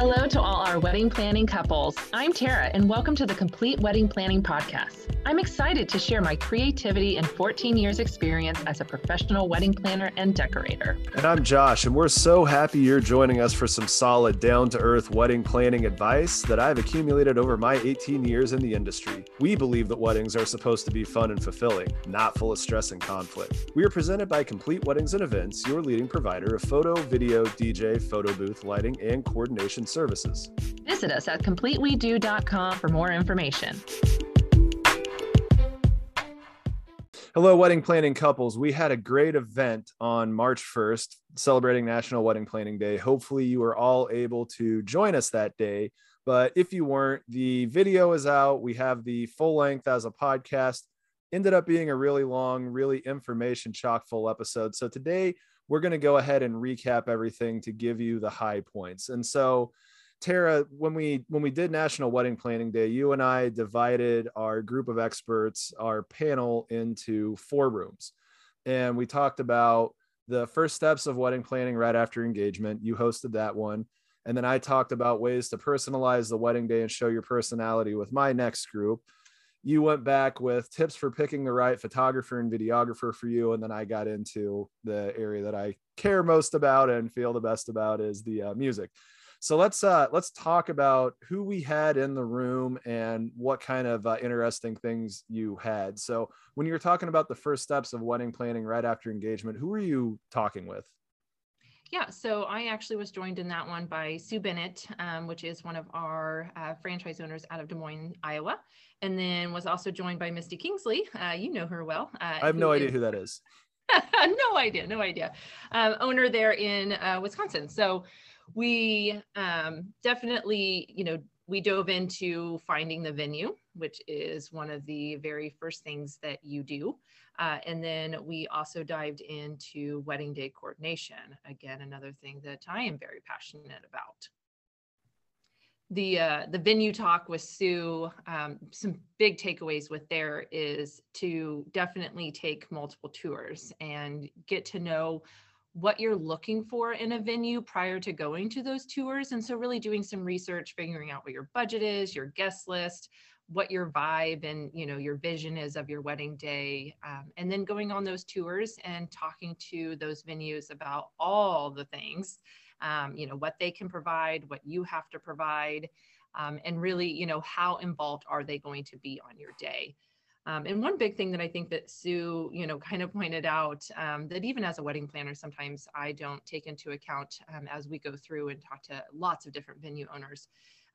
Hello to all our wedding planning couples. I'm Tara, and welcome to the Complete Wedding Planning Podcast. I'm excited to share my creativity and 14 years' experience as a professional wedding planner and decorator. And I'm Josh, and we're so happy you're joining us for some solid, down to earth wedding planning advice that I've accumulated over my 18 years in the industry. We believe that weddings are supposed to be fun and fulfilling, not full of stress and conflict. We are presented by Complete Weddings and Events, your leading provider of photo, video, DJ, photo booth, lighting, and coordination services. Visit us at completewedo.com for more information. Hello, wedding planning couples. We had a great event on March 1st, celebrating National Wedding Planning Day. Hopefully, you were all able to join us that day. But if you weren't, the video is out. We have the full length as a podcast. Ended up being a really long, really information chock full episode. So today, we're going to go ahead and recap everything to give you the high points. And so, Tara, when we when we did National Wedding Planning Day, you and I divided our group of experts, our panel into four rooms. And we talked about the first steps of wedding planning right after engagement. You hosted that one. And then I talked about ways to personalize the wedding day and show your personality with my next group. You went back with tips for picking the right photographer and videographer for you. And then I got into the area that I care most about and feel the best about is the uh, music. So let's uh, let's talk about who we had in the room and what kind of uh, interesting things you had. So when you were talking about the first steps of wedding planning right after engagement, who were you talking with? Yeah, so I actually was joined in that one by Sue Bennett, um, which is one of our uh, franchise owners out of Des Moines, Iowa, and then was also joined by Misty Kingsley. Uh, you know her well. Uh, I have no idea who that is. no idea, no idea. Um, owner there in uh, Wisconsin. So we um, definitely, you know, we dove into finding the venue, which is one of the very first things that you do. Uh, and then we also dived into wedding day coordination. Again, another thing that I am very passionate about. The, uh, the venue talk with Sue, um, some big takeaways with there is to definitely take multiple tours and get to know what you're looking for in a venue prior to going to those tours. And so really doing some research, figuring out what your budget is, your guest list, what your vibe and you know your vision is of your wedding day um, and then going on those tours and talking to those venues about all the things um, you know what they can provide what you have to provide um, and really you know how involved are they going to be on your day um, and one big thing that I think that Sue, you know, kind of pointed out um, that even as a wedding planner, sometimes I don't take into account um, as we go through and talk to lots of different venue owners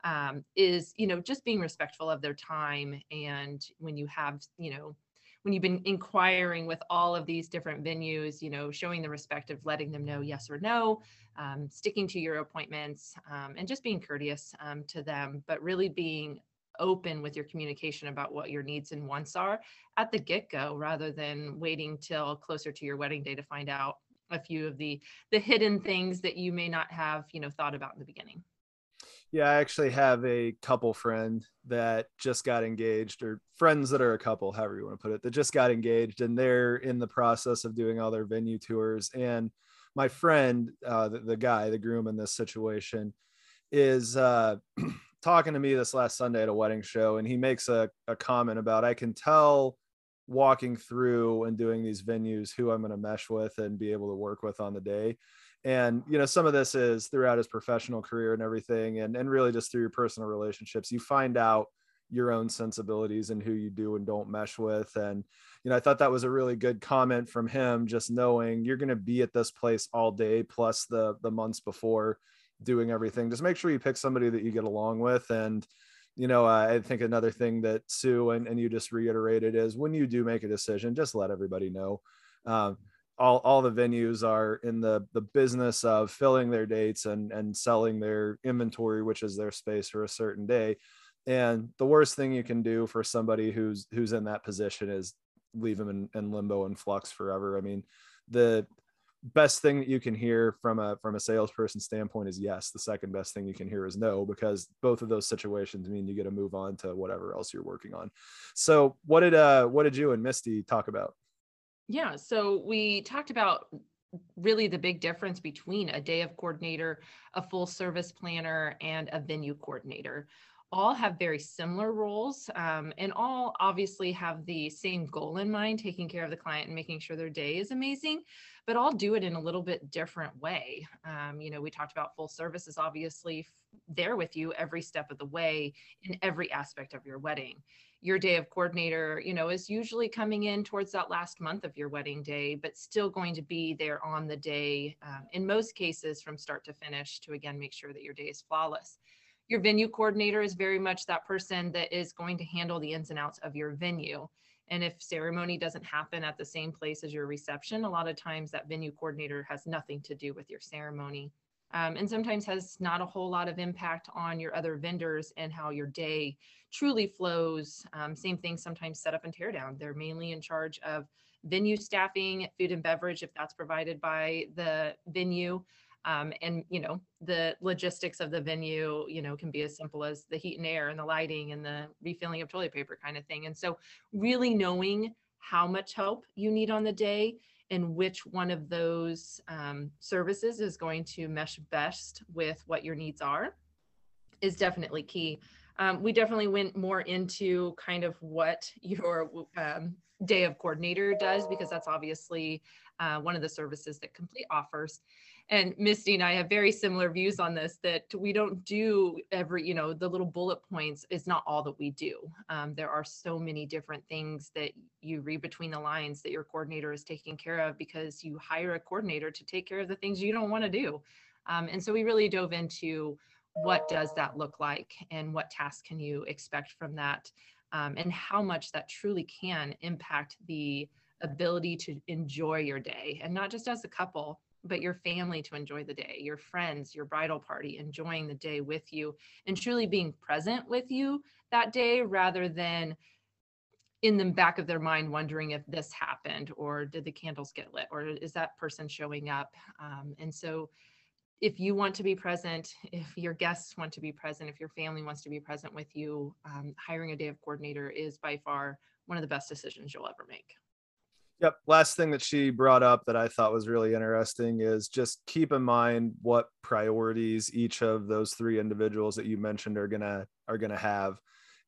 um, is, you know, just being respectful of their time. And when you have, you know, when you've been inquiring with all of these different venues, you know, showing the respect of letting them know yes or no, um, sticking to your appointments, um, and just being courteous to them, but really being open with your communication about what your needs and wants are at the get-go rather than waiting till closer to your wedding day to find out a few of the the hidden things that you may not have you know thought about in the beginning. Yeah i actually have a couple friend that just got engaged or friends that are a couple however you want to put it that just got engaged and they're in the process of doing all their venue tours and my friend uh, the, the guy the groom in this situation is uh talking to me this last Sunday at a wedding show, and he makes a, a comment about I can tell walking through and doing these venues who I'm going to mesh with and be able to work with on the day. And you know, some of this is throughout his professional career and everything, and and really just through your personal relationships, you find out your own sensibilities and who you do and don't mesh with. And you know, I thought that was a really good comment from him, just knowing you're going to be at this place all day plus the the months before doing everything. Just make sure you pick somebody that you get along with. And you know uh, i think another thing that sue and, and you just reiterated is when you do make a decision just let everybody know. Um, all, all the venues are in the the business of filling their dates and and selling their inventory which is their space for a certain day. And the worst thing you can do for somebody who's who's in that position is leave them in, in limbo and flux forever. I mean the best thing that you can hear from a from a salesperson standpoint is yes the second best thing you can hear is no because both of those situations mean you get to move on to whatever else you're working on. So what did uh what did you and misty talk about? Yeah so we talked about really the big difference between a day of coordinator, a full service planner, and a venue coordinator. All have very similar roles um, and all obviously have the same goal in mind, taking care of the client and making sure their day is amazing, but all do it in a little bit different way. Um, you know, we talked about full service is obviously there with you every step of the way in every aspect of your wedding your day of coordinator, you know, is usually coming in towards that last month of your wedding day, but still going to be there on the day, um, in most cases, from start to finish to again make sure that your day is flawless. Your venue coordinator is very much that person that is going to handle the ins and outs of your venue. And if ceremony doesn't happen at the same place as your reception, a lot of times that venue coordinator has nothing to do with your ceremony. Um, and sometimes has not a whole lot of impact on your other vendors and how your day truly flows. Um, same thing, sometimes set up and tear down. They're mainly in charge of venue staffing, food and beverage, if that's provided by the venue. Um, and you know the logistics of the venue you know can be as simple as the heat and air and the lighting and the refilling of toilet paper kind of thing. And so really knowing how much help you need on the day and which one of those um, services is going to mesh best with what your needs are is definitely key. Um, we definitely went more into kind of what your um, day of coordinator does because that's obviously uh, one of the services that complete offers and misty and i have very similar views on this that we don't do every you know the little bullet points is not all that we do. Um, there are so many different things that you read between the lines that your coordinator is taking care of because you hire a coordinator to take care of the things you don't want to do. Um, and so we really dove into what does that look like and what tasks can you expect from that um, and how much that truly can impact the ability to enjoy your day and not just as a couple but your family to enjoy the day your friends your bridal party enjoying the day with you and truly being present with you that day rather than in the back of their mind wondering if this happened or did the candles get lit or is that person showing up um, and so if you want to be present, if your guests want to be present, if your family wants to be present with you, um, hiring a day of coordinator is by far one of the best decisions you'll ever make. Yep. Last thing that she brought up that I thought was really interesting is just keep in mind what priorities each of those three individuals that you mentioned are gonna are gonna have.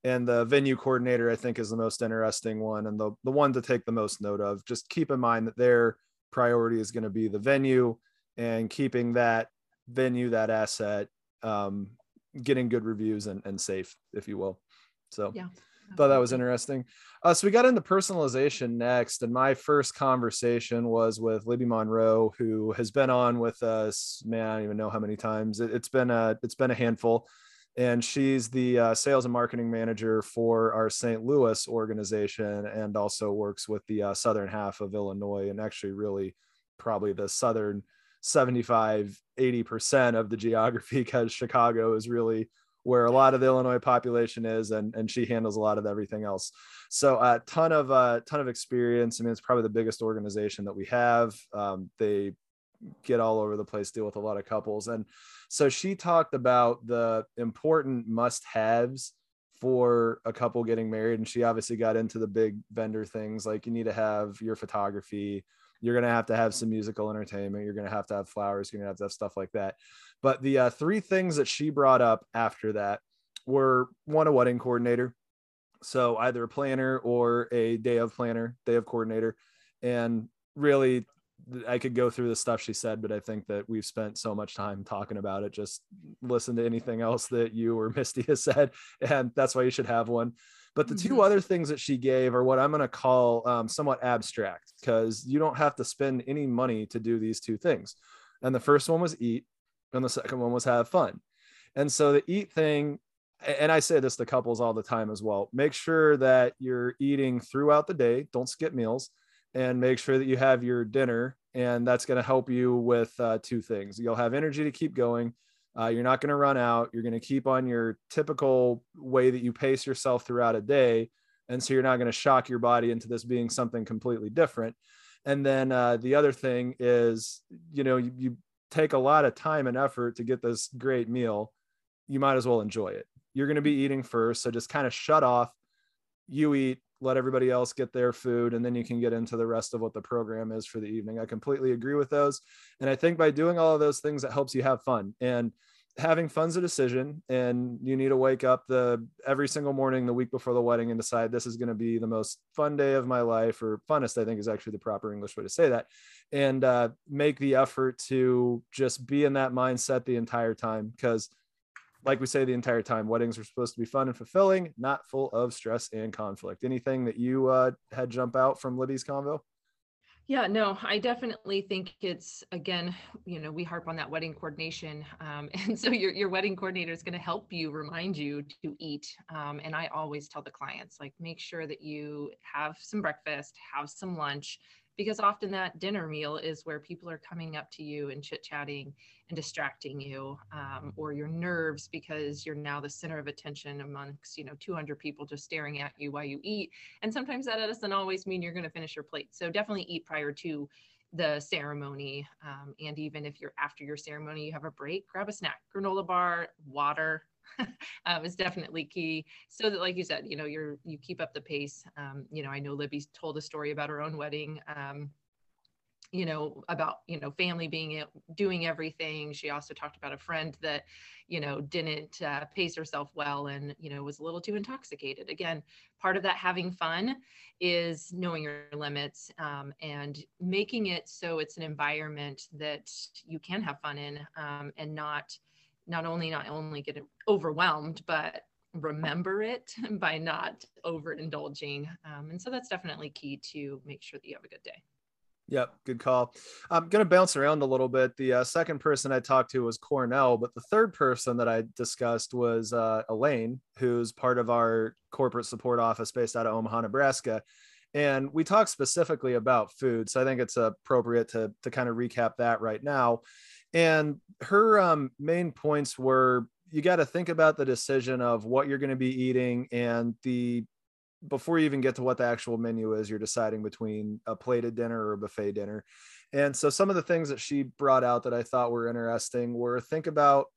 And the venue coordinator, I think, is the most interesting one and the, the one to take the most note of. Just keep in mind that their priority is going to be the venue and keeping that venue, that asset, um, getting good reviews and, and safe, if you will. So yeah. Thought that was interesting. Uh, so we got into personalization next, and my first conversation was with Libby Monroe, who has been on with us. Man, I don't even know how many times. It, has been a it's been a handful, and she's the uh, sales and marketing manager for our St. Louis organization, and also works with the uh, southern half of Illinois, and actually really probably the southern 75 80% of the geography because chicago is really where a lot of the illinois population is and, and she handles a lot of everything else. So a uh, ton of uh, ton of experience. I mean it's probably the biggest organization that we have. Um, they get all over the place deal with a lot of couples. And so she talked about the important must haves for a couple getting married. And she obviously got into the big vendor things like you need to have your photography you're going to have to have some musical entertainment. You're going to have to have flowers. You're going to have to have stuff like that. But the uh, three things that she brought up after that were one, a wedding coordinator. So either a planner or a day of planner, day of coordinator. And really, I could go through the stuff she said, but I think that we've spent so much time talking about it. Just listen to anything else that you or Misty has said. And that's why you should have one. But the two mm-hmm. other things that she gave are what I'm going to call um, somewhat abstract because you don't have to spend any money to do these two things. And the first one was eat, and the second one was have fun. And so the eat thing, and I say this to couples all the time as well make sure that you're eating throughout the day, don't skip meals, and make sure that you have your dinner. And that's going to help you with uh, two things. You'll have energy to keep going uh, you're not going to run out. You're going to keep on your typical way that you pace yourself throughout a day. And so you're not going to shock your body into this being something completely different. And then uh, the other thing is, you know, you, you take a lot of time and effort to get this great meal. You might as well enjoy it. You're going to be eating first. So just kind of shut off. You eat, let everybody else get their food, and then you can get into the rest of what the program is for the evening. I completely agree with those. And I think by doing all of those things, it helps you have fun. And having fun's a decision and you need to wake up the every single morning the week before the wedding and decide this is going to be the most fun day of my life or funnest i think is actually the proper english way to say that and uh, make the effort to just be in that mindset the entire time because like we say the entire time weddings are supposed to be fun and fulfilling not full of stress and conflict anything that you uh, had jump out from libby's convo yeah, no, I definitely think it's again, you know, we harp on that wedding coordination, um, and so your your wedding coordinator is going to help you remind you to eat. Um, and I always tell the clients like, make sure that you have some breakfast, have some lunch, because often that dinner meal is where people are coming up to you and chit chatting and distracting you um, or your nerves because you're now the center of attention amongst you know 200 people just staring at you while you eat. And sometimes that doesn't always mean you're going to finish your plate. So definitely eat prior to the ceremony um, and even if you're after your ceremony you have a break grab a snack granola bar water uh, is definitely key. So that, like you said, you know, you're you keep up the pace. Um, you know, I know Libby's told a story about her own wedding. Um, you know about you know family being doing everything she also talked about a friend that you know didn't uh, pace herself well and you know was a little too intoxicated again part of that having fun is knowing your limits um, and making it so it's an environment that you can have fun in um, and not not only not only get overwhelmed, but remember it by not overindulging. Um, and so that's definitely key to make sure that you have a good day. Yep, good call. I'm going to bounce around a little bit. The uh, second person I talked to was Cornell, but the third person that I discussed was uh, Elaine, who's part of our corporate support office based out of Omaha, Nebraska. And we talked specifically about food. So I think it's appropriate to, to kind of recap that right now. And her um, main points were you got to think about the decision of what you're going to be eating and the before you even get to what the actual menu is, you're deciding between a plated dinner or a buffet dinner. And so some of the things that she brought out that I thought were interesting were think about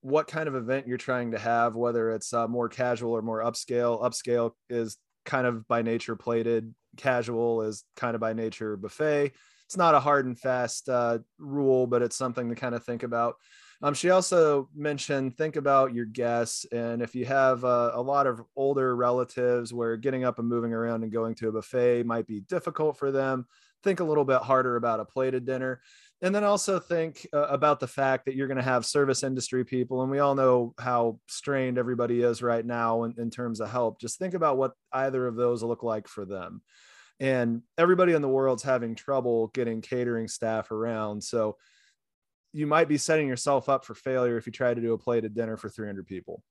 what kind of event you're trying to have, whether it's uh, more casual or more upscale. Upscale is kind of by nature plated, casual is kind of by nature buffet it's not a hard and fast uh, rule, but it's something to kind of think about. Um, she also mentioned think about your guests, and if you have uh, a lot of older relatives where getting up and moving around and going to a buffet might be difficult for them, think a little bit harder about a plated dinner. And then also think uh, about the fact that you're going to have service industry people, and we all know how strained everybody is right now in, in terms of help. Just think about what either of those look like for them and everybody in the world's having trouble getting catering staff around so you might be setting yourself up for failure if you try to do a plated dinner for 300 people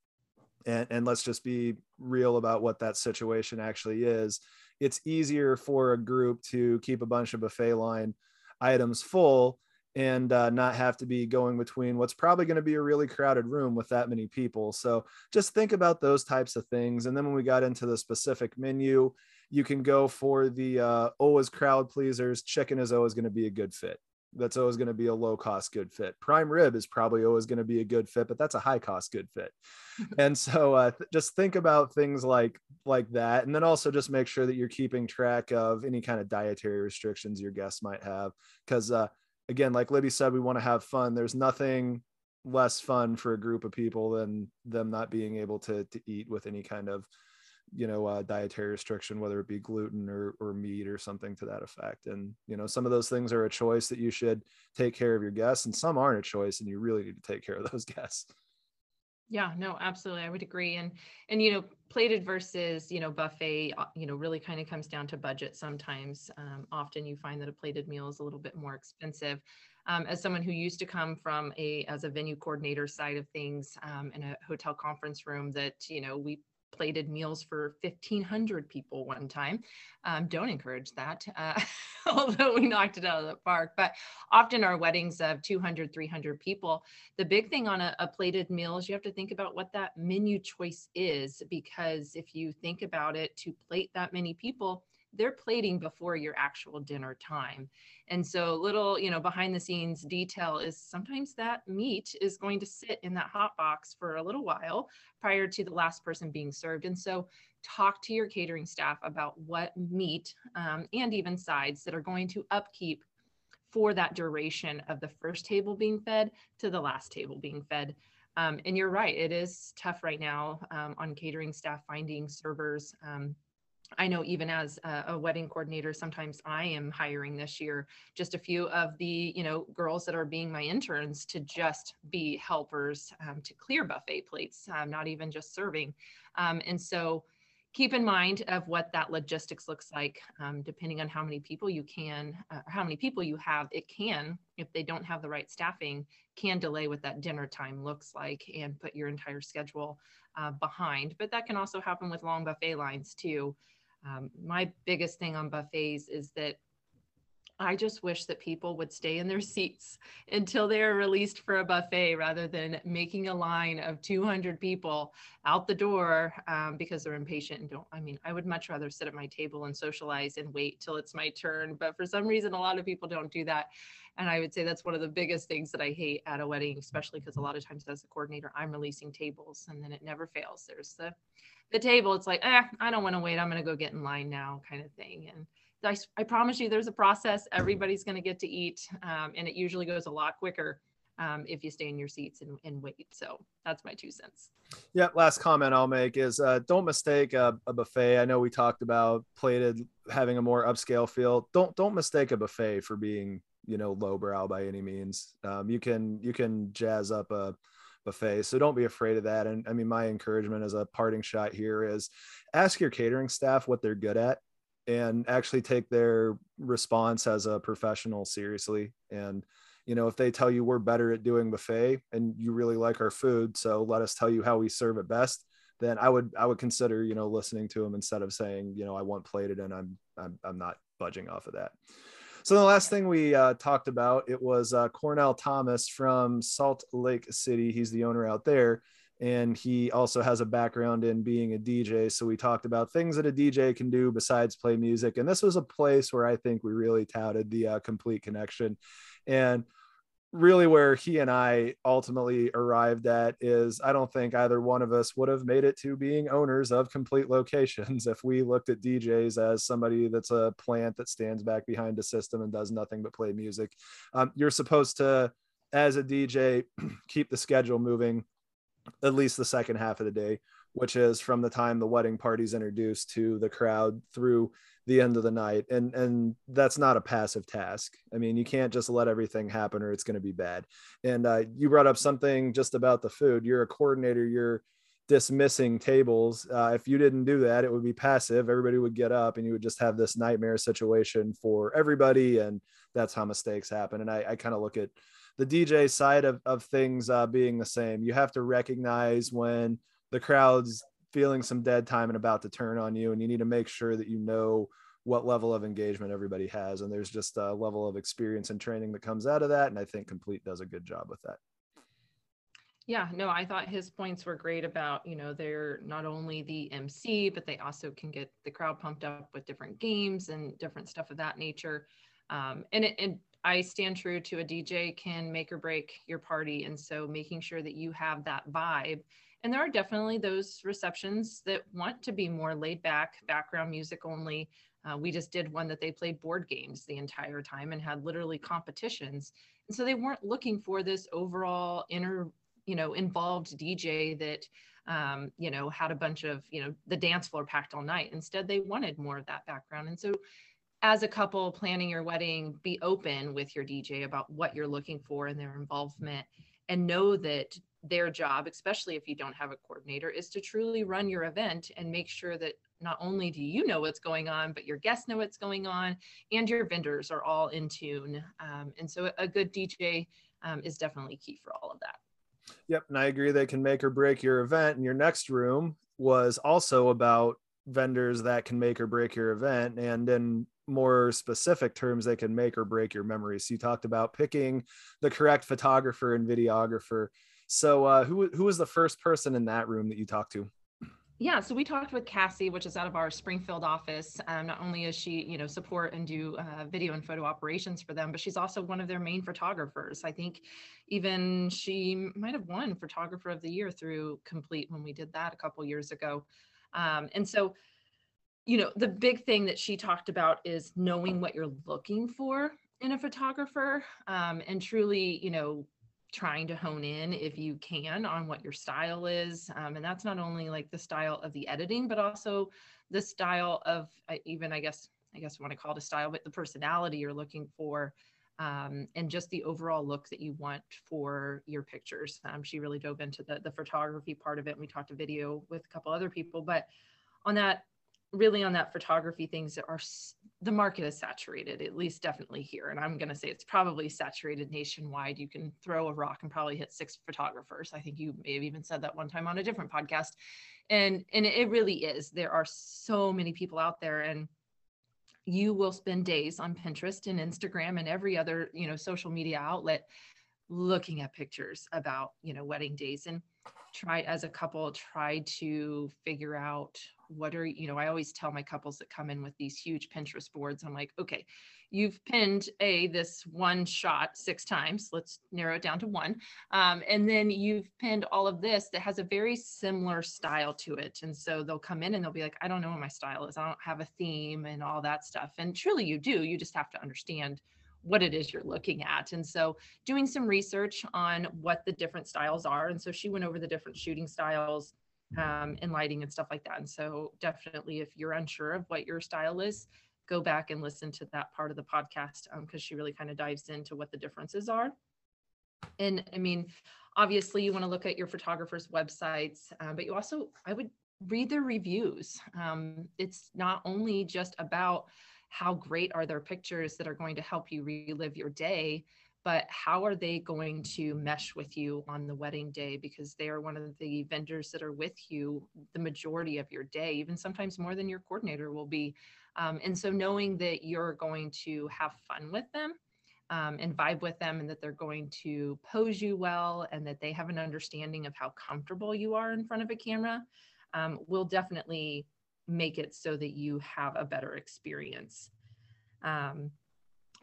and, and let's just be real about what that situation actually is it's easier for a group to keep a bunch of buffet line items full and uh, not have to be going between what's probably going to be a really crowded room with that many people. So just think about those types of things. And then when we got into the specific menu, you can go for the uh, always crowd pleasers. Chicken is always going to be a good fit. That's always going to be a low cost good fit. Prime rib is probably always going to be a good fit, but that's a high cost good fit. and so uh, th- just think about things like like that, and then also just make sure that you're keeping track of any kind of dietary restrictions your guests might have, because uh, again, like Libby said, we want to have fun. There's nothing less fun for a group of people than them not being able to to eat with any kind of you know uh, dietary restriction whether it be gluten or, or meat or something to that effect. And you know some of those things are a choice that you should take care of your guests and some aren't a choice and you really need to take care of those guests. Yeah no absolutely i would agree. And and you know plated versus you know buffet uh, you know really kind of comes down to budget sometimes. Um, often you find that a plated meal is a little bit more expensive. Um, as someone who used to come from a as a venue coordinator side of things um, in a hotel conference room that you know we plated meals for 1500 people one time. Um, don't encourage that uh, although we knocked it out of the park but often our weddings of 200 300 people the big thing on a, a plated meal is you have to think about what that menu choice is because if you think about it to plate that many people they're plating before your actual dinner time. And so little, you know, behind the scenes detail is sometimes that meat is going to sit in that hot box for a little while prior to the last person being served. And so talk to your catering staff about what meat um, and even sides that are going to upkeep for that duration of the first table being fed to the last table being fed. Um, and you're right, it is tough right now um, on catering staff finding servers. Um, I know even as a, wedding coordinator, sometimes I am hiring this year just a few of the you know girls that are being my interns to just be helpers um, to clear buffet plates, um, not even just serving. Um, and so keep in mind of what that logistics looks like um, depending on how many people you can uh, how many people you have it can if they don't have the right staffing can delay what that dinner time looks like and put your entire schedule uh, behind but that can also happen with long buffet lines too um, my biggest thing on buffets is that I just wish that people would stay in their seats until they are released for a buffet rather than making a line of 200 people out the door um, because they're impatient and don't. I mean, I would much rather sit at my table and socialize and wait till it's my turn. But for some reason, a lot of people don't do that. And I would say that's one of the biggest things that I hate at a wedding, especially because a lot of times as a coordinator, I'm releasing tables and then it never fails. There's the the table, it's like, eh, I don't want to wait. I'm going to go get in line now, kind of thing. And I, I promise you, there's a process. Everybody's going to get to eat, um, and it usually goes a lot quicker um, if you stay in your seats and, and, wait. So that's my two cents. Yeah. Last comment I'll make is uh, don't mistake a, a, buffet. I know we talked about plated having a more upscale feel. Don't don't mistake a buffet for being you know lowbrow by any means. Um, you can you can jazz up a buffet. So don't be afraid of that. And I mean, my encouragement as a parting shot here is ask your catering staff what they're good at and actually take their response as a professional seriously. And, you know, if they tell you we're better at doing buffet and you really like our food, so let us tell you how we serve it best, then I would, I would consider, you know, listening to them instead of saying, you know, I want plated and I'm, I'm, I'm not budging off of that. So the last thing we uh, talked about it was uh, Cornell Thomas from Salt Lake City. He's the owner out there, and he also has a background in being a DJ. So we talked about things that a DJ can do besides play music, and this was a place where I think we really touted the uh, complete connection. And really where he and I ultimately arrived at is I don't think either one of us would have made it to being owners of complete locations if we looked at DJs as somebody that's a plant that stands back behind a system and does nothing but play music. Um, you're supposed to, as a DJ, keep the schedule moving at least the second half of the day, which is from the time the wedding party's introduced to the crowd through the end of the night and and that's not a passive task. I mean you can't just let everything happen or it's going to be bad. And uh, you brought up something just about the food. You're a coordinator you're dismissing tables. Uh, if you didn't do that it would be passive. Everybody would get up and you would just have this nightmare situation for everybody and that's how mistakes happen. And i, I kind of look at the dj side of, of things uh, being the same. You have to recognize when the crowd's feeling some dead time and about to turn on you and you need to make sure that you know what level of engagement everybody has. And there's just a level of experience and training that comes out of that. And i think complete does a good job with that. Yeah no i thought his points were great about you know they're not only the mc but they also can get the crowd pumped up with different games and different stuff of that nature. Um, and, it, and i stand true to a dj can make or break your party. And so making sure that you have that vibe and there are definitely those receptions that want to be more laid back, background music only. Uh, we just did one that they played board games the entire time and had literally competitions. And so they weren't looking for this overall inner, you know, involved DJ that, um, you know, had a bunch of, you know, the dance floor packed all night. Instead, they wanted more of that background. And so as a couple planning your wedding, be open with your DJ about what you're looking for in their involvement and know that their job, especially if you don't have a coordinator, is to truly run your event and make sure that not only do you know what's going on, but your guests know what's going on and your vendors are all in tune. Um, and so a good DJ um, is definitely key for all of that. Yep. And I agree they can make or break your event. And your next room was also about vendors that can make or break your event. And in more specific terms, they can make or break your memories. So you talked about picking the correct photographer and videographer so uh, who who was the first person in that room that you talked to? Yeah, so we talked with Cassie, which is out of our Springfield office. Um, not only is she, you know, support and do uh, video and photo operations for them, but she's also one of their main photographers. I think even she might have won Photographer of the Year through Complete when we did that a couple years ago. Um, and so, you know, the big thing that she talked about is knowing what you're looking for in a photographer um, and truly, you know, trying to hone in if you can on what your style is. Um, and that's not only like the style of the editing, but also the style of uh, even, I guess, I guess you want to call it a style, but the personality you're looking for um, and just the overall look that you want for your pictures. Um, she really dove into the, the photography part of it. And we talked to video with a couple other people, but on that, really on that photography things that are the market is saturated, at least definitely here. And I'm going to say it's probably saturated nationwide. You can throw a rock and probably hit six photographers. I think you may have even said that one time on a different podcast. And, and it really is. There are so many people out there and you will spend days on Pinterest and Instagram and every other, you know, social media outlet looking at pictures about, you know, wedding days and try as a couple try to figure out what are you know i always tell my couples that come in with these huge pinterest boards i'm like okay you've pinned a this one shot six times let's narrow it down to one um, and then you've pinned all of this that has a very similar style to it and so they'll come in and they'll be like i don't know what my style is i don't have a theme and all that stuff and truly you do you just have to understand what it is you're looking at. And so doing some research on what the different styles are. And so she went over the different shooting styles um, and lighting and stuff like that. And so definitely if you're unsure of what your style is, go back and listen to that part of the podcast because um, she really kind of dives into what the differences are. And I mean, obviously you want to look at your photographer's websites, uh, but you also, I would read their reviews. Um, it's not only just about how great are their pictures that are going to help you relive your day, but how are they going to mesh with you on the wedding day? Because they are one of the vendors that are with you the majority of your day even sometimes more than your coordinator will be. Um, and so knowing that you're going to have fun with them um, and vibe with them and that they're going to pose you well and that they have an understanding of how comfortable you are in front of a camera um, will definitely make it so that you have a better experience. Um,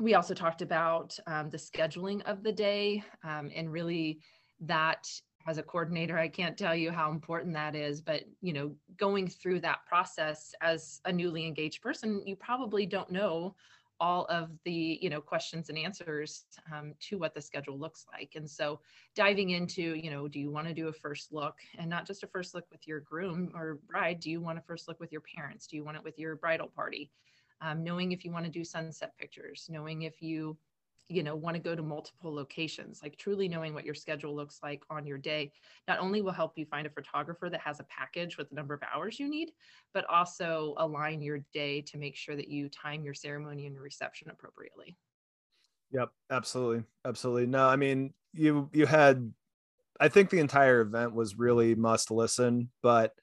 we also talked about um, the scheduling of the day um, and really that as a coordinator i can't tell you how important that is but you know going through that process as a newly engaged person you probably don't know all of the you know questions and answers um, to what the schedule looks like. And so diving into you know do you want to do a first look and not just a first look with your groom or bride do you want to first look with your parents? Do you want it with your bridal party um, knowing if you want to do sunset pictures, knowing if you, you know, want to go to multiple locations, like truly knowing what your schedule looks like on your day, not only will help you find a photographer that has a package with the number of hours you need, but also align your day to make sure that you time your ceremony and your reception appropriately. Yep, absolutely. Absolutely. No, I mean, you you had I think the entire event was really must listen, but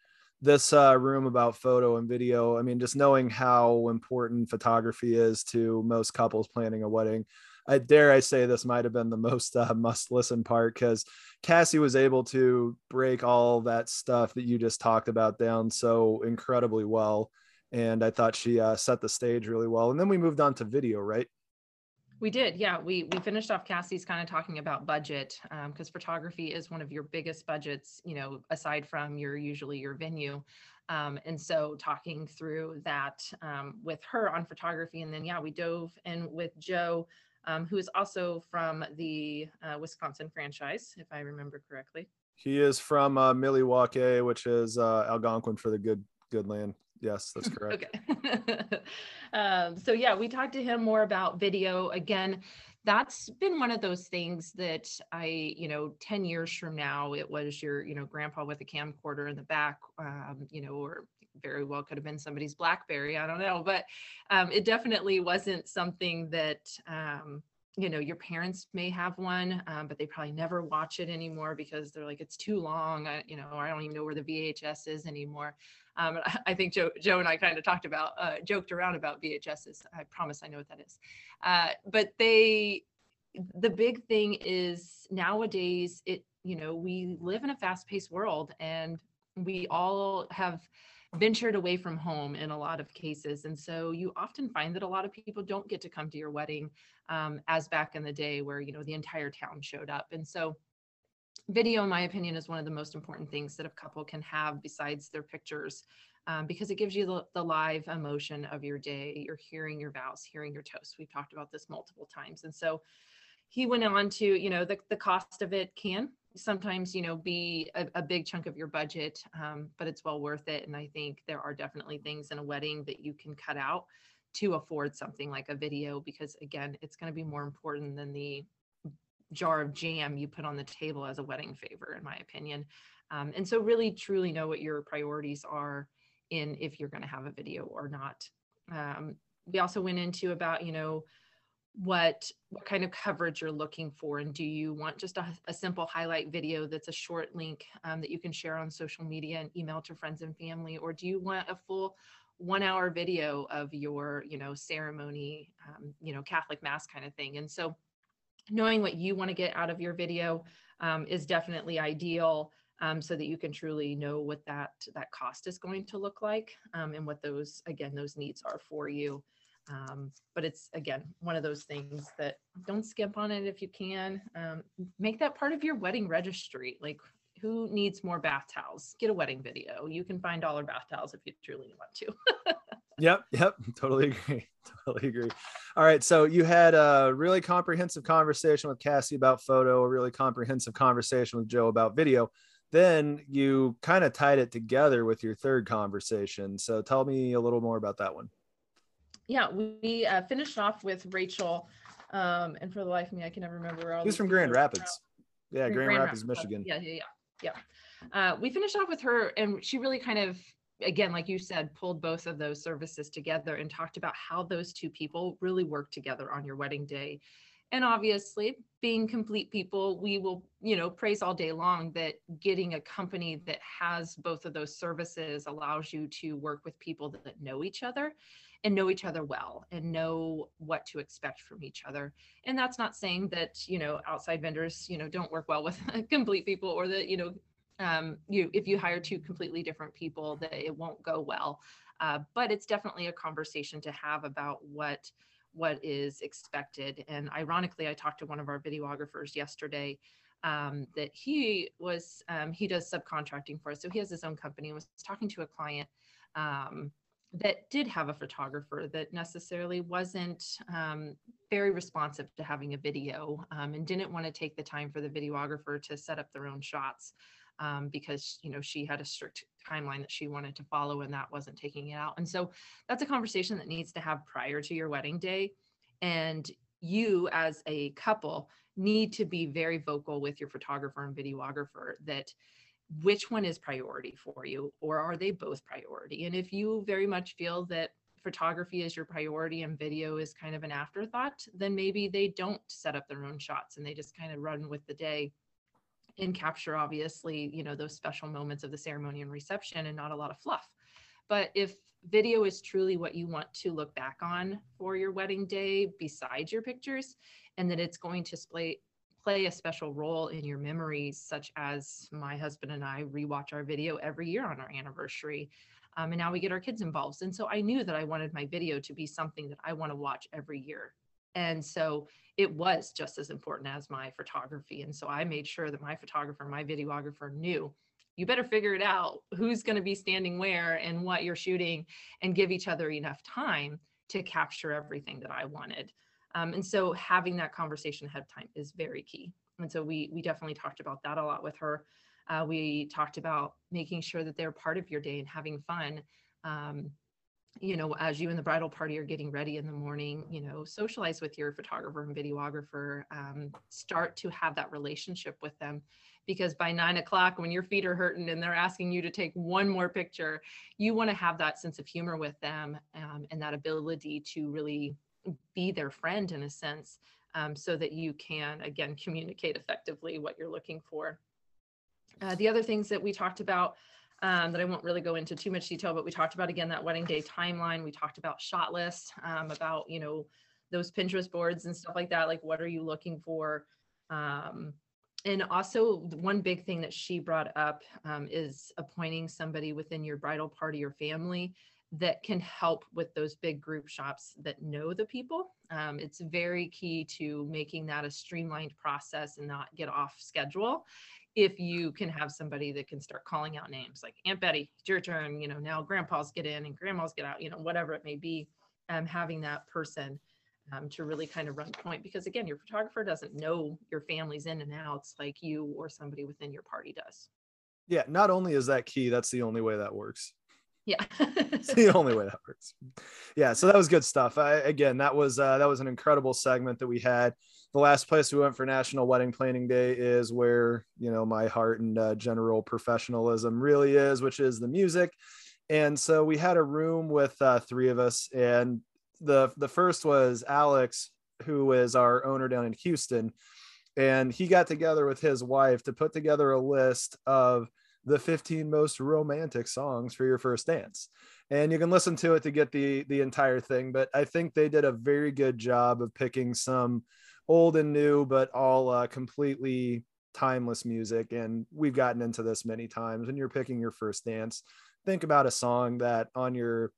this uh, room about photo and video. I mean, just knowing how important photography is to most couples planning a wedding. I dare I say this might have been the most uh, must listen part because Cassie was able to break all that stuff that you just talked about down so incredibly well. And I thought she uh, set the stage really well. And then we moved on to video, right? We did, yeah. We we finished off Cassie's kind of talking about budget because um, photography is one of your biggest budgets, you know, aside from your usually your venue. Um, and so talking through that um, with her on photography, and then yeah, we dove in with Joe, um, who is also from the uh, Wisconsin franchise, if I remember correctly. He is from uh, Milwaukee, which is uh, Algonquin for the good good land. Yes, that's correct. okay. um, so yeah, we talked to him more about video. Again, that's been one of those things that I, you know, 10 years from now, it was your, you know, grandpa with a camcorder in the back, um, you know, or very well could have been somebody's Blackberry. I don't know, but um, it definitely wasn't something that, um, you know your parents may have one um, but they probably never watch it anymore because they're like it's too long. I, you know i don't even know where the vhs is anymore. Um, i think joe, joe and i kind of talked about uh, joked around about vhs's i promise i know what that is. Uh, but they the big thing is nowadays it you know we live in a fast-paced world and we all have ventured away from home in a lot of cases. And so you often find that a lot of people don't get to come to your wedding um, as back in the day where, you know, the entire town showed up. And so video, in my opinion, is one of the most important things that a couple can have besides their pictures um, because it gives you the, the live emotion of your day. You're hearing your vows, hearing your toast. We've talked about this multiple times. And so he went on to, you know, the, the cost of it can sometimes, you know, be a, a big chunk of your budget, um, but it's well worth it. And I think there are definitely things in a wedding that you can cut out to afford something like a video because again, it's going to be more important than the jar of jam you put on the table as a wedding favor, in my opinion. Um, and so really truly know what your priorities are in if you're going to have a video or not. Um, we also went into about, you know, what what kind of coverage you're looking for and do you want just a, a simple highlight video that's a short link um, that you can share on social media and email to friends and family? Or do you want a full one hour video of your you know ceremony um, you know catholic mass kind of thing? And so knowing what you want to get out of your video um, is definitely ideal um, so that you can truly know what that that cost is going to look like um, and what those again those needs are for you um, but it's again one of those things that don't skip on it if you can um, make that part of your wedding registry like who needs more bath towels get a wedding video you can find dollar bath towels if you truly want to Yep, yep, totally agree. Totally agree. All right, so you had a really comprehensive conversation with Cassie about photo, a really comprehensive conversation with Joe about video. Then you kind of tied it together with your third conversation. So tell me a little more about that one. Yeah, we uh, finished off with Rachel, um, and for the life of me, I can never remember. All He's from Grand Rapids. Yeah, Grand, Grand Rapids, Rapids, Michigan. Yeah, yeah, yeah, yeah. Uh, we finished off with her, and she really kind of again, like you said, pulled both of those services together and talked about how those two people really work together on your wedding day. And obviously, being complete people, we will, you know, praise all day long that getting a company that has both of those services allows you to work with people that know each other and know each other well and know what to expect from each other. And that's not saying that, you know, outside vendors, you know, don't work well with complete people or that, you know, um, you if you hire two completely different people that it won't go well uh, but it's definitely a conversation to have about what what is expected. And ironically i talked to one of our videographers yesterday um, that he was um, he does subcontracting for us so he has his own company and was talking to a client um, that did have a photographer that necessarily wasn't um, very responsive to having a video um, and didn't want to take the time for the videographer to set up their own shots um, because you know she had a strict timeline that she wanted to follow and that wasn't taking it out. And so that's a conversation that needs to have prior to your wedding day. And you as a couple need to be very vocal with your photographer and videographer that which one is priority for you or are they both priority? And if you very much feel that photography is your priority and video is kind of an afterthought then maybe they don't set up their own shots and they just kind of run with the day and capture obviously you know those special moments of the ceremony and reception and not a lot of fluff. But if video is truly what you want to look back on for your wedding day besides your pictures and that it's going to play play a special role in your memories such as my husband and i rewatch our video every year on our anniversary um, and now we get our kids involved. And so i knew that i wanted my video to be something that i want to watch every year and so it was just as important as my photography. And so I made sure that my photographer, my videographer knew you better figure it out who's going to be standing where and what you're shooting and give each other enough time to capture everything that I wanted. Um, and so having that conversation ahead of time is very key. And so we we definitely talked about that a lot with her. Uh, we talked about making sure that they're part of your day and having fun. Um, you know, as you and the bridal party are getting ready in the morning, you know, socialize with your photographer and videographer, um, start to have that relationship with them. Because by nine o'clock, when your feet are hurting and they're asking you to take one more picture, you want to have that sense of humor with them um, and that ability to really be their friend in a sense um, so that you can, again, communicate effectively what you're looking for. Uh, the other things that we talked about um, that I won't really go into too much detail, but we talked about again that wedding day timeline. We talked about shot list, um, about you know those Pinterest boards and stuff like that. Like, what are you looking for? Um, and also, one big thing that she brought up um, is appointing somebody within your bridal party or family that can help with those big group shops that know the people. Um, it's very key to making that a streamlined process and not get off schedule. If you can have somebody that can start calling out names like Aunt Betty, it's your turn, you know, now grandpa's get in and grandma's get out, you know, whatever it may be, um, having that person um, to really kind of run point because again, your photographer doesn't know your family's in and outs like you or somebody within your party does. Yeah, not only is that key, that's the only way that works. Yeah. it's the only way that works. Yeah, so that was good stuff. I, again, that was uh, that was an incredible segment that we had. The last place we went for National Wedding Planning Day is where you know my heart and uh, general professionalism really is, which is the music. And so we had a room with uh, three of us, and the the first was Alex, who is our owner down in Houston, and he got together with his wife to put together a list of the 15 most romantic songs for your first dance. And you can listen to it to get the the entire thing but i think they did a very good job of picking some old and new but all uh, completely timeless music. And we've gotten into this many times. When you're picking your first dance think about a song that on your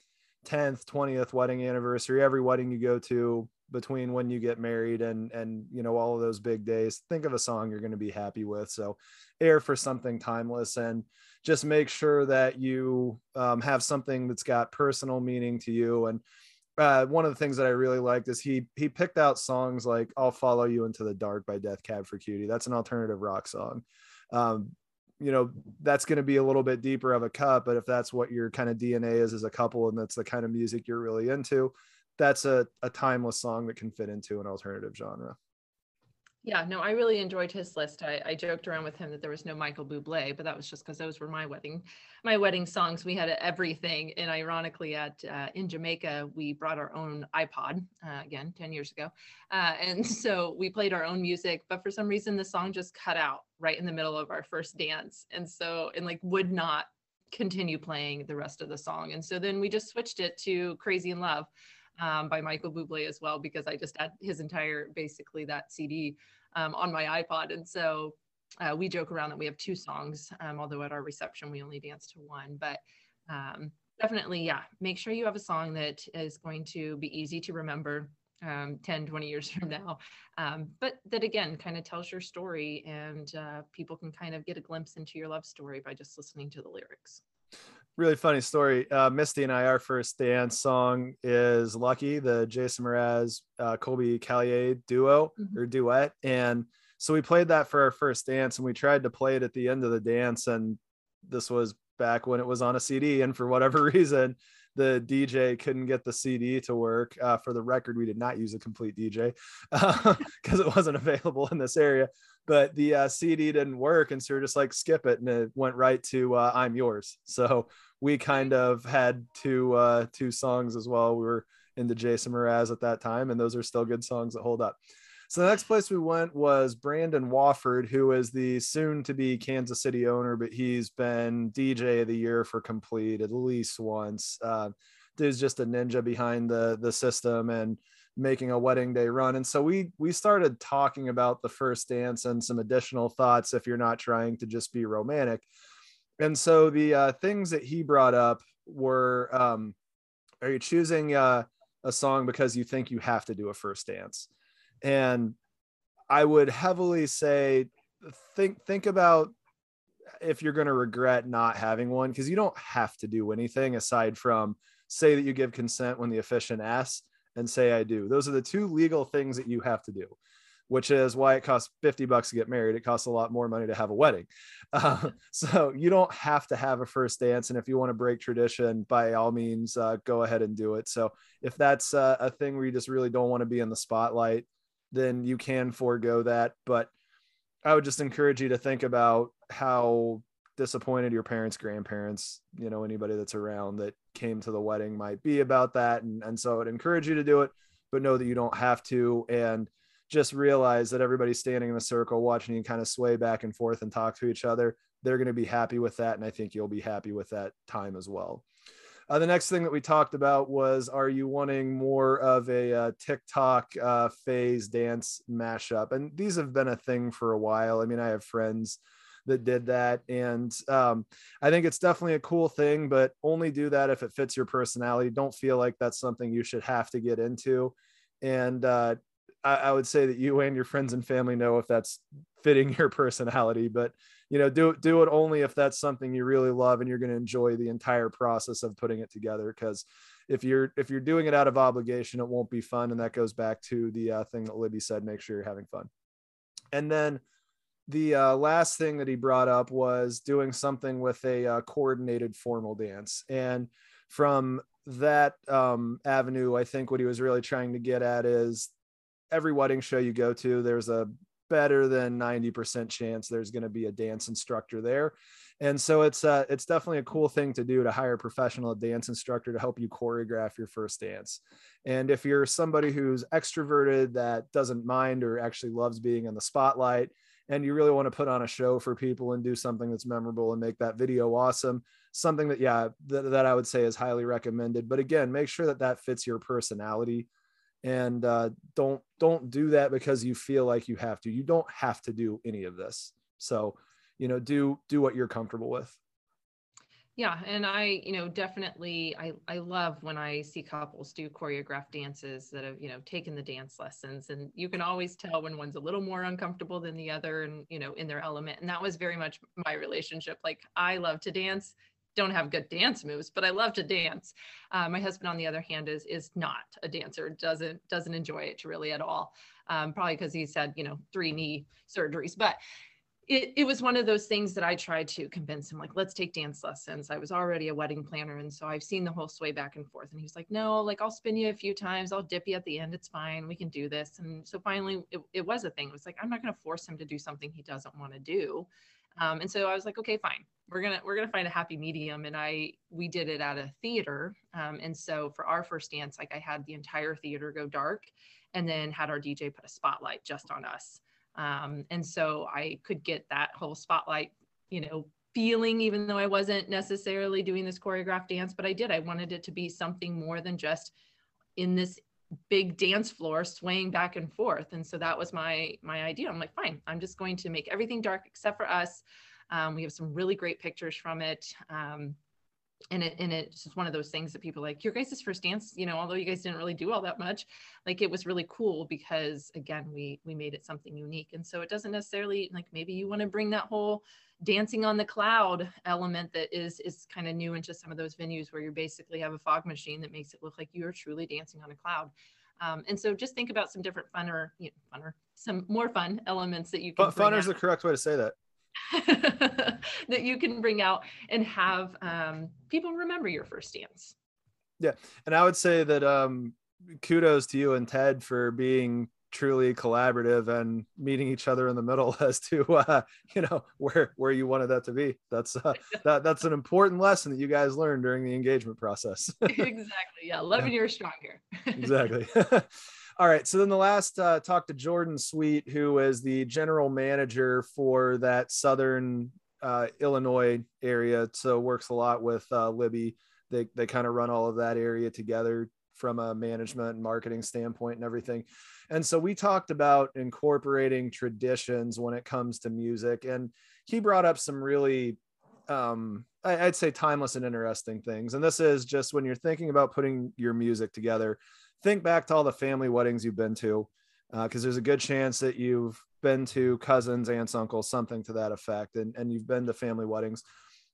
10th 20th wedding anniversary every wedding you go to between when you get married and and you know all of those big days think of a song you're going to be happy with so air for something timeless and just make sure that you um, have something that's got personal meaning to you and uh, one of the things that I really liked is he he picked out songs like "I'll Follow You into the Dark" by Death Cab for Cutie. That's an alternative rock song. Um, you know that's going to be a little bit deeper of a cut, but if that's what your kind of DNA is as a couple, and that's the kind of music you're really into, that's a, a timeless song that can fit into an alternative genre. Yeah, no, I really enjoyed his list. I, I joked around with him that there was no Michael Bublé, but that was just because those were my wedding, my wedding songs. We had everything, and ironically, at uh, in Jamaica, we brought our own iPod uh, again ten years ago, uh, and so we played our own music. But for some reason, the song just cut out right in the middle of our first dance, and so and like would not continue playing the rest of the song. And so then we just switched it to Crazy in Love um, by Michael Bublé as well, because I just had his entire, basically that CD um, on my iPod. And so uh, we joke around that we have two songs, um, although at our reception we only dance to one. But um, definitely, yeah, make sure you have a song that is going to be easy to remember um, 10, 20 years from now. Um, but that again kind of tells your story, and uh, people can kind of get a glimpse into your love story by just listening to the lyrics really funny story. Uh, Misty and I, our first dance song is Lucky, the Jason Mraz, uh, Colbie Caillat duo mm-hmm. or duet. And so we played that for our first dance and we tried to play it at the end of the dance. And this was back when it was on a CD. And for whatever reason, the DJ couldn't get the CD to work. Uh, for the record, we did not use a complete DJ because it wasn't available in this area. But the uh, CD didn't work, and so we're just like skip it, and it went right to uh, "I'm Yours." So we kind of had two uh, two songs as well. We were into Jason Mraz at that time, and those are still good songs that hold up. So the next place we went was Brandon Wofford, who is the soon to be Kansas City owner, but he's been DJ of the year for complete at least once. Uh, dude's just a ninja behind the the system and making a wedding day run. And so we we started talking about the first dance and some additional thoughts if you're not trying to just be romantic. And so the uh, things that he brought up were um, are you choosing uh, a song because you think you have to do a first dance? and i would heavily say think think about if you're going to regret not having one because you don't have to do anything aside from say that you give consent when the officiant asks and say i do those are the two legal things that you have to do which is why it costs 50 bucks to get married it costs a lot more money to have a wedding uh, so you don't have to have a first dance and if you want to break tradition by all means uh, go ahead and do it so if that's uh, a thing where you just really don't want to be in the spotlight then you can forego that. But I would just encourage you to think about how disappointed your parents, grandparents, you know, anybody that's around that came to the wedding might be about that. And, and so I would encourage you to do it, but know that you don't have to. And just realize that everybody's standing in a circle watching you kind of sway back and forth and talk to each other. They're going to be happy with that. And I think you'll be happy with that time as well. Uh, the next thing that we talked about was are you wanting more of a uh, TikTok uh, phase dance mashup? And these have been a thing for a while. I mean, I have friends that did that. And um, I think it's definitely a cool thing, but only do that if it fits your personality. Don't feel like that's something you should have to get into. And uh, I, I would say that you and your friends and family know if that's fitting your personality, but you know, do do it only if that's something you really love and you're going to enjoy the entire process of putting it together. Because if you're if you're doing it out of obligation, it won't be fun. And that goes back to the uh, thing that Libby said: make sure you're having fun. And then the uh, last thing that he brought up was doing something with a uh, coordinated formal dance. And from that um, avenue, I think what he was really trying to get at is every wedding show you go to, there's a better than 90% chance there's going to be a dance instructor there. And so it's uh, it's definitely a cool thing to do to hire a professional dance instructor to help you choreograph your first dance. And if you're somebody who's extroverted that doesn't mind or actually loves being in the spotlight, and you really want to put on a show for people and do something that's memorable and make that video awesome, something that yeah that, that I would say is highly recommended. But again, make sure that that fits your personality and uh, don't don't do that because you feel like you have to. You don't have to do any of this. So you know do do what you're comfortable with. Yeah and i you know definitely i i love when i see couples do choreographed dances that have you know taken the dance lessons. And you can always tell when one's a little more uncomfortable than the other and you know in their element. And that was very much my relationship. Like i love to dance don't have good dance moves, but I love to dance. Uh, my husband, on the other hand, is is not a dancer. doesn't doesn't enjoy it really at all. Um, probably because he's had you know three knee surgeries, but. It, it was one of those things that I tried to convince him, like, let's take dance lessons. I was already a wedding planner. And so I've seen the whole sway back and forth. And he was like, no, like, I'll spin you a few times. I'll dip you at the end. It's fine. We can do this. And so finally, it, it was a thing. It was like, I'm not going to force him to do something he doesn't want to do. Um, and so I was like, okay, fine. We're gonna we're gonna find a happy medium. And I we did it at a theater. Um, and so for our first dance, like I had the entire theater go dark, and then had our DJ put a spotlight just on us. Um, and so I could get that whole spotlight, you know, feeling, even though I wasn't necessarily doing this choreographed dance, but I did. I wanted it to be something more than just in this big dance floor swaying back and forth. And so that was my my idea. I'm like fine i'm just going to make everything dark except for us. Um, we have some really great pictures from it. Um, and it and it's just one of those things that people like your guys' first dance you know although you guys didn't really do all that much like it was really cool because again we we made it something unique. And so it doesn't necessarily like maybe you want to bring that whole dancing on the cloud element that is is kind of new into some of those venues where you basically have a fog machine that makes it look like you're truly dancing on a cloud. Um, and so just think about some different funner you know, funner some more fun elements that you can fun is the correct way to say that. That you can bring out and have um, people remember your first dance. Yeah, and I would say that um, kudos to you and Ted for being truly collaborative and meeting each other in the middle as to uh, you know where where you wanted that to be. That's uh, that that's an important lesson that you guys learned during the engagement process. exactly. Yeah, eleven years strong here. exactly. All right. So then the last uh, talk to Jordan Sweet, who is the general manager for that Southern uh, Illinois area. So works a lot with uh, Libby. They, they kind of run all of that area together from a management and marketing standpoint and everything. And so we talked about incorporating traditions when it comes to music. And he brought up some really, um, I'd say timeless and interesting things. And this is just when you're thinking about putting your music together, think back to all the family weddings you've been to, because uh, there's a good chance that you've been to cousins, aunts, uncles, something to that effect, and, and you've been to family weddings.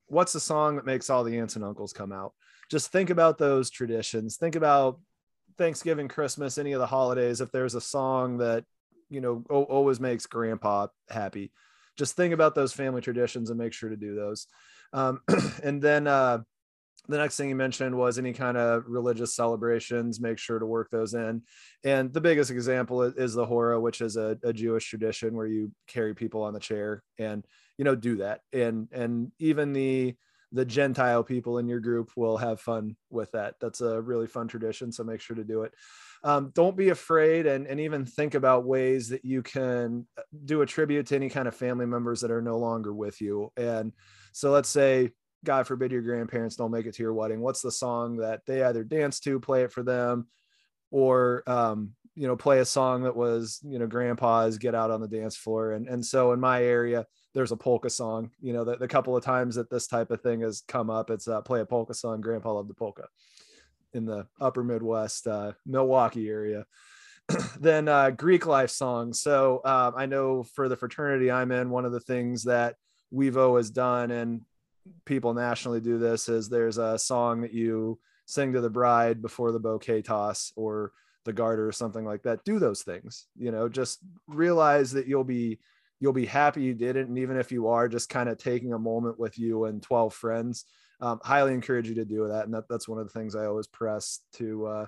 What's the song that makes all the aunts and uncles come out? Just think about those traditions. Think about Thanksgiving, Christmas, any of the holidays. If there's a song that, you know, always makes grandpa happy, just think about those family traditions and make sure to do those. Um, and then, uh, the next thing you mentioned was any kind of religious celebrations make sure to work those in and the biggest example is the hora which is a, a, jewish tradition where you carry people on the chair and you know do that and and even the the gentile people in your group will have fun with that. That's a really fun tradition so make sure to do it. Um, don't be afraid and, and even think about ways that you can do a tribute to any kind of family members that are no longer with you. And so let's say God forbid your grandparents don't make it to your wedding. What's the song that they either dance to, play it for them, or um, you know play a song that was you know grandpa's get out on the dance floor? And and so in my area there's a polka song you know the, the couple of times that this type of thing has come up it's uh, play a polka song grandpa loved the polka in the upper midwest uh, milwaukee area. Then uh, greek life songs. So uh, i know for the fraternity i'm in one of the things that we've always done and people nationally do this is there's a song that you sing to the bride before the bouquet toss or the garter or something like that. Do those things you know just realize that you'll be you'll be happy you did it. And even if you are just kind of taking a moment with you and 12 friends um, highly encourage you to do that. And that, that's one of the things i always press to uh,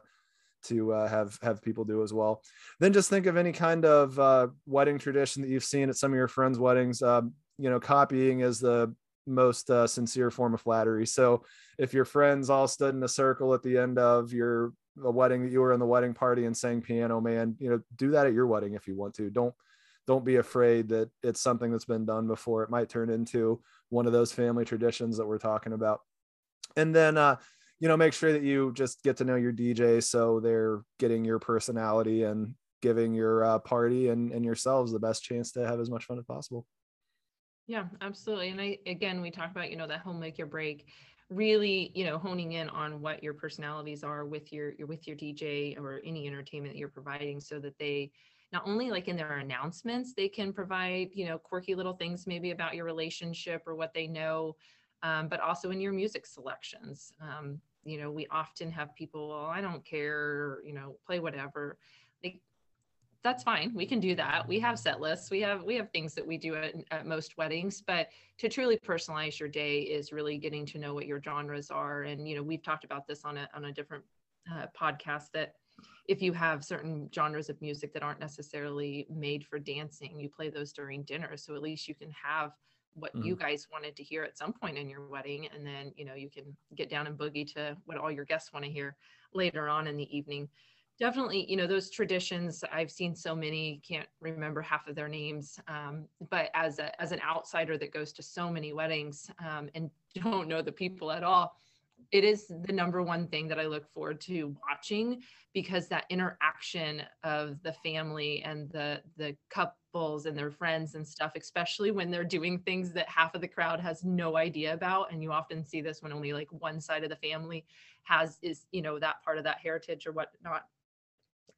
to uh, have have people do as well. Then just think of any kind of uh, wedding tradition that you've seen at some of your friends weddings. Um, you know copying is the most uh, sincere form of flattery. So if your friends all stood in a circle at the end of your a wedding that you were in the wedding party and sang piano man you know do that at your wedding if you want to. Don't don't be afraid that it's something that's been done before. It might turn into one of those family traditions that we're talking about. And then uh you know make sure that you just get to know your dj so they're getting your personality and giving your uh, party and, and yourselves the best chance to have as much fun as possible. Yeah absolutely. And i again we talk about you know that home make your break really you know honing in on what your personalities are with your, your with your dj or any entertainment that you're providing so that they not only like in their announcements they can provide you know quirky little things maybe about your relationship or what they know um, but also in your music selections. Um, you know we often have people well i don't care you know play whatever. Like that's fine we can do that. We have set lists we have we have things that we do at, at most weddings but to truly personalize your day is really getting to know what your genres are and you know we've talked about this on a on a different uh, podcast that if you have certain genres of music that aren't necessarily made for dancing you play those during dinner. So at least you can have what mm-hmm. you guys wanted to hear at some point in your wedding. And then you know you can get down and boogie to what all your guests want to hear later on in the evening. Definitely you know those traditions i've seen so many can't remember half of their names. Um, but as a as an outsider that goes to so many weddings um, and don't know the people at all it is the number one thing that i look forward to watching because that interaction of the family and the the couples and their friends and stuff especially when they're doing things that half of the crowd has no idea about and you often see this when only like one side of the family has is you know that part of that heritage or whatnot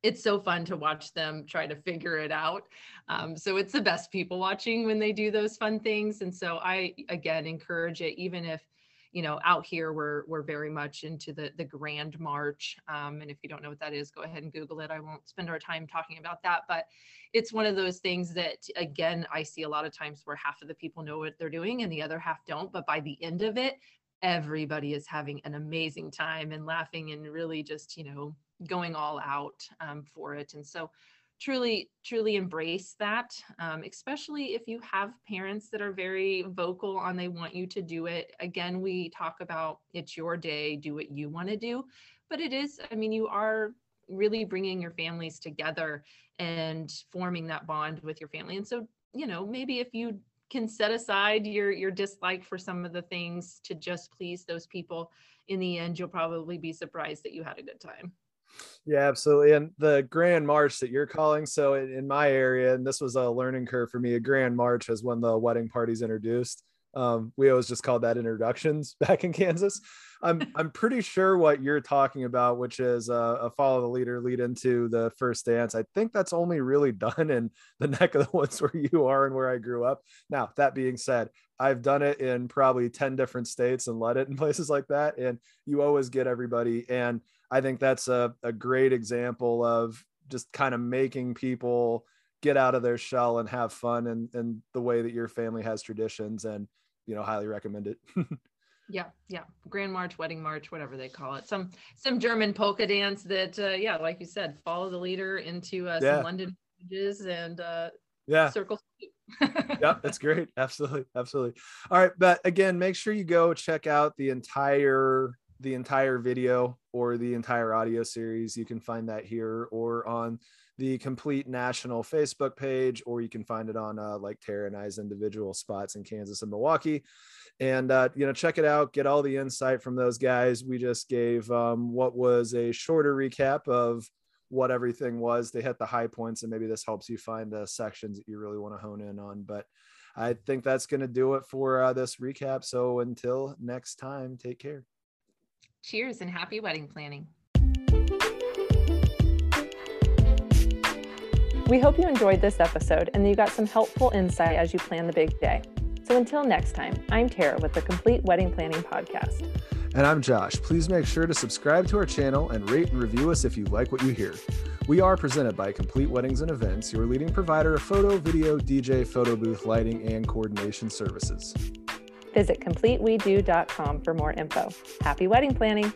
it's so fun to watch them try to figure it out. Um, so it's the best people watching when they do those fun things. And so I again encourage it, even if you know out here we're we're very much into the the grand march um, and if you don't know what that is go ahead and google it i won't spend our time talking about that but it's one of those things that again i see a lot of times where half of the people know what they're doing and the other half don't but by the end of it everybody is having an amazing time and laughing and really just you know going all out um, for it. And so truly, truly embrace that, um, especially if you have parents that are very vocal on they want you to do it. Again, we talk about it's your day, do what you want to do. But it is, I mean, you are really bringing your families together and forming that bond with your family. And so, you know, maybe if you can set aside your your dislike for some of the things to just please those people in the end you'll probably be surprised that you had a good time yeah, absolutely. And the grand march that you're calling, so in, in, my area, and this was a learning curve for me, a grand march is when the wedding party's introduced. Um, we always just called that introductions back in Kansas. I'm I'm pretty sure what you're talking about, which is uh, a follow the leader lead into the first dance. I think that's only really done in the neck of the woods where you are and where I grew up. Now that being said, I've done it in probably ten different states and led it in places like that, and you always get everybody and I think that's a, a great example of just kind of making people get out of their shell and have fun and, and the way that your family has traditions and, you know, highly recommend it. yeah. Yeah. Grand March, Wedding March, whatever they call it. Some, some German polka dance that, uh, yeah, like you said, follow the leader into uh, yeah. some London images and, uh, yeah circle yeah that's great absolutely absolutely all right but again make sure you go check out the entire the entire video or the entire audio series, you can find that here or on the complete national Facebook page, or you can find it on uh, like Tara and I's individual spots in Kansas and Milwaukee. And, uh, you know, check it out, get all the insight from those guys. We just gave um, what was a shorter recap of what everything was. They hit the high points, and maybe this helps you find the sections that you really want to hone in on. But I think that's going to do it for uh, this recap. So until next time, take care. Cheers and happy wedding planning. We hope you enjoyed this episode and that you got some helpful insight as you plan the big day. So until next time, I'm Tara with the Complete Wedding Planning Podcast. And I'm Josh. Please make sure to subscribe to our channel and rate and review us if you like what you hear. We are presented by Complete Weddings and Events, your leading provider of photo, video, DJ, photo booth, lighting, and coordination services. Visit CompleteWeDo.com for more info. Happy wedding planning!